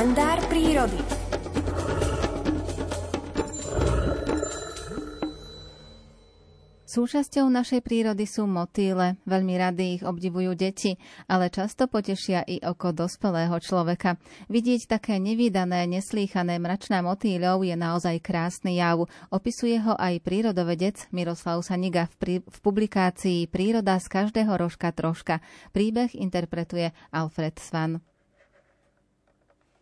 kalendár prírody. Súčasťou našej prírody sú motýle. Veľmi rady ich obdivujú deti, ale často potešia i oko dospelého človeka. Vidieť také nevýdané, neslýchané mračná motýľov je naozaj krásny jav. Opisuje ho aj prírodovedec Miroslav Saniga v, prí- v publikácii Príroda z každého rožka troška. Príbeh interpretuje Alfred Svan.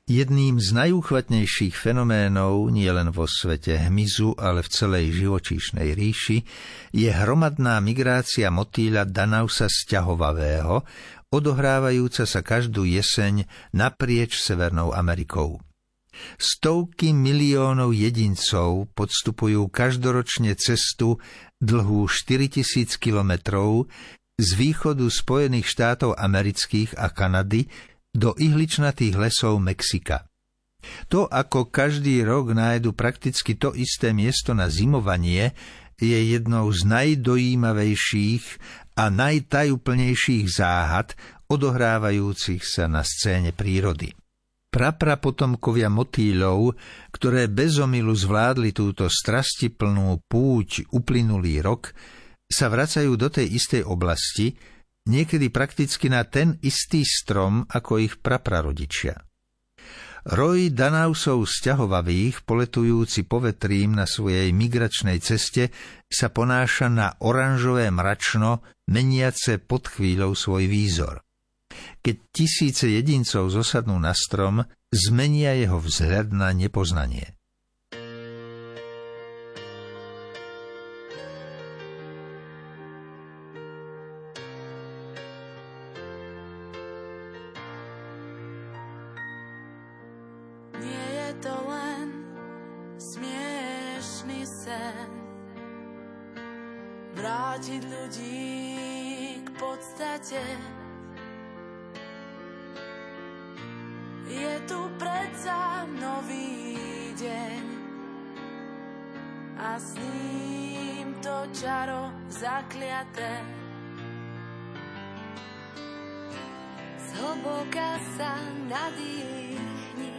Jedným z najúchvatnejších fenoménov nielen vo svete hmyzu, ale v celej živočíšnej ríši je hromadná migrácia motýľa Danausa sťahovavého, odohrávajúca sa každú jeseň naprieč Severnou Amerikou. Stovky miliónov jedincov podstupujú každoročne cestu dlhú 4000 kilometrov z východu Spojených štátov amerických a Kanady do ihličnatých lesov Mexika. To, ako každý rok nájdu prakticky to isté miesto na zimovanie, je jednou z najdojímavejších a najtajúplnejších záhad odohrávajúcich sa na scéne prírody. Prapra potomkovia motýľov, ktoré bez omilu zvládli túto strastiplnú púť uplynulý rok, sa vracajú do tej istej oblasti, niekedy prakticky na ten istý strom ako ich praprarodičia. Roj Danausov sťahovavých, poletujúci povetrím na svojej migračnej ceste, sa ponáša na oranžové mračno, meniace pod chvíľou svoj výzor. Keď tisíce jedincov zosadnú na strom, zmenia jeho vzhľad na nepoznanie. Sen. Vrátiť ľudí k podstate. Je tu predsa nový deň a s ním to čaro zakliaté. Zhlboka sa nadýchni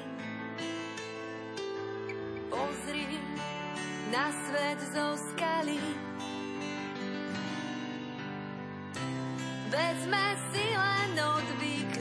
pozri na svet zo skaly. Veď sme si len odvykli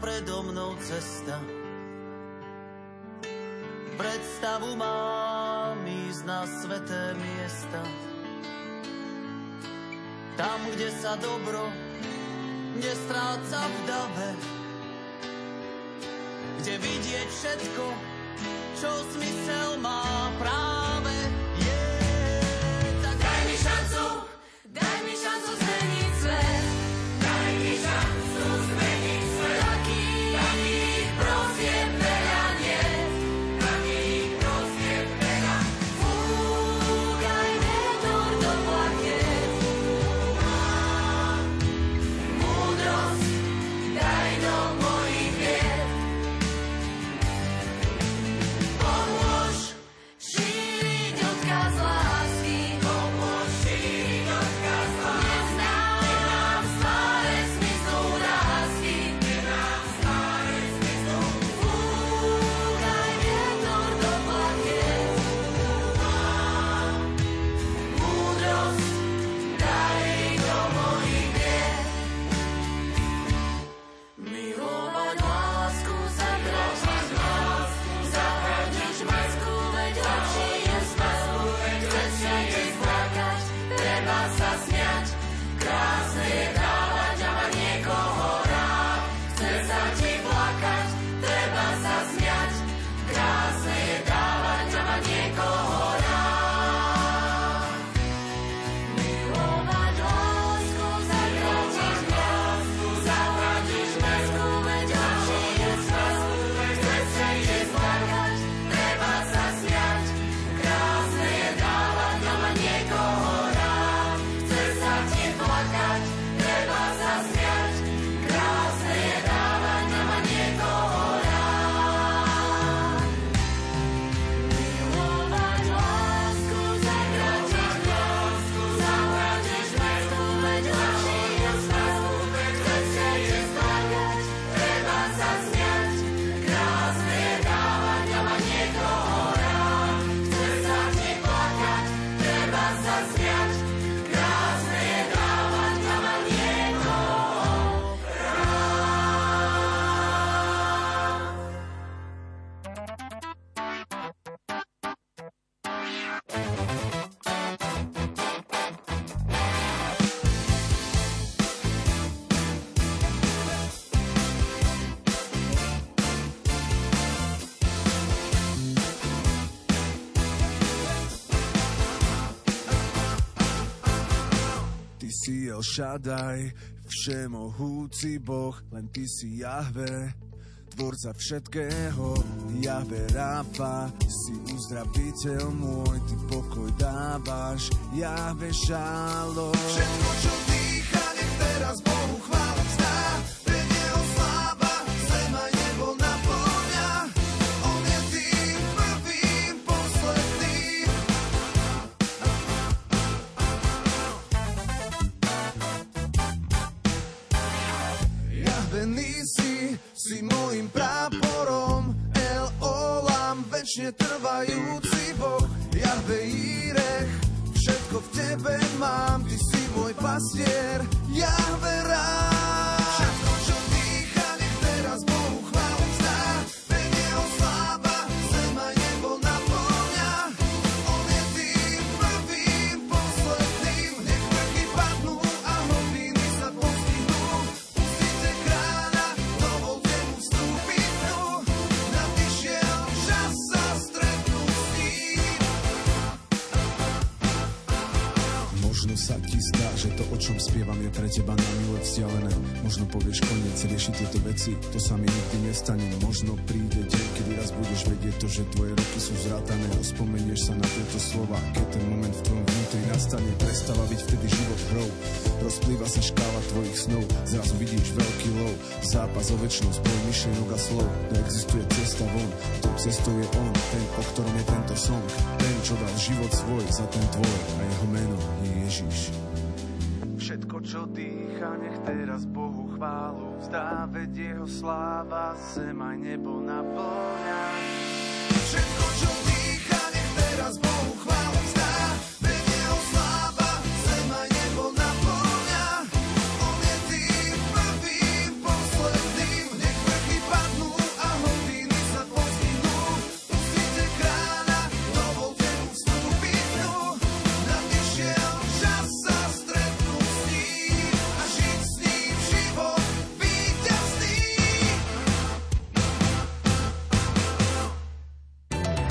predo mnou cesta. Predstavu mám ísť na sveté miesta. Tam, kde sa dobro nestráca v dave. Kde vidieť všetko, čo smysel má práve. Shaddai, všemohúci Boh, len Ty si Jahve, tvorca všetkého, Jahve Rafa, si uzdraviteľ môj, Ty pokoj dávaš, Jahve Šalo. Všetko, čo dýcha, teraz Olam, večne trvajúci Boh Jahve Jirech, všetko v tebe mám Ty si môj pastier Jahve Rám čom spievam je pre teba na milé vzdialené. Možno povieš koniec, riešiť tieto veci To sa mi nikdy nestane. Možno príde deň, kedy raz budeš vedieť to, že tvoje roky sú zrátané Spomenieš sa na tieto slova Keď ten moment v tvojom vnútri nastane. Prestáva byť vtedy život hrou. Rozplýva sa škála tvojich snov. Zrazu vidíš veľký lov. Zápas o väčšnosť, boj myšlienok a slov. Neexistuje cesta von. Tou cestou je on, ten, o ktorom je tento song. Ten, čo dal život svoj za ten tvoj A jeho meno je Ježiš Všetko, čo dýcha, nech teraz Bohu chválu vzdá, jeho sláva zem aj nebo naplňa. Všetko, čo dýcha,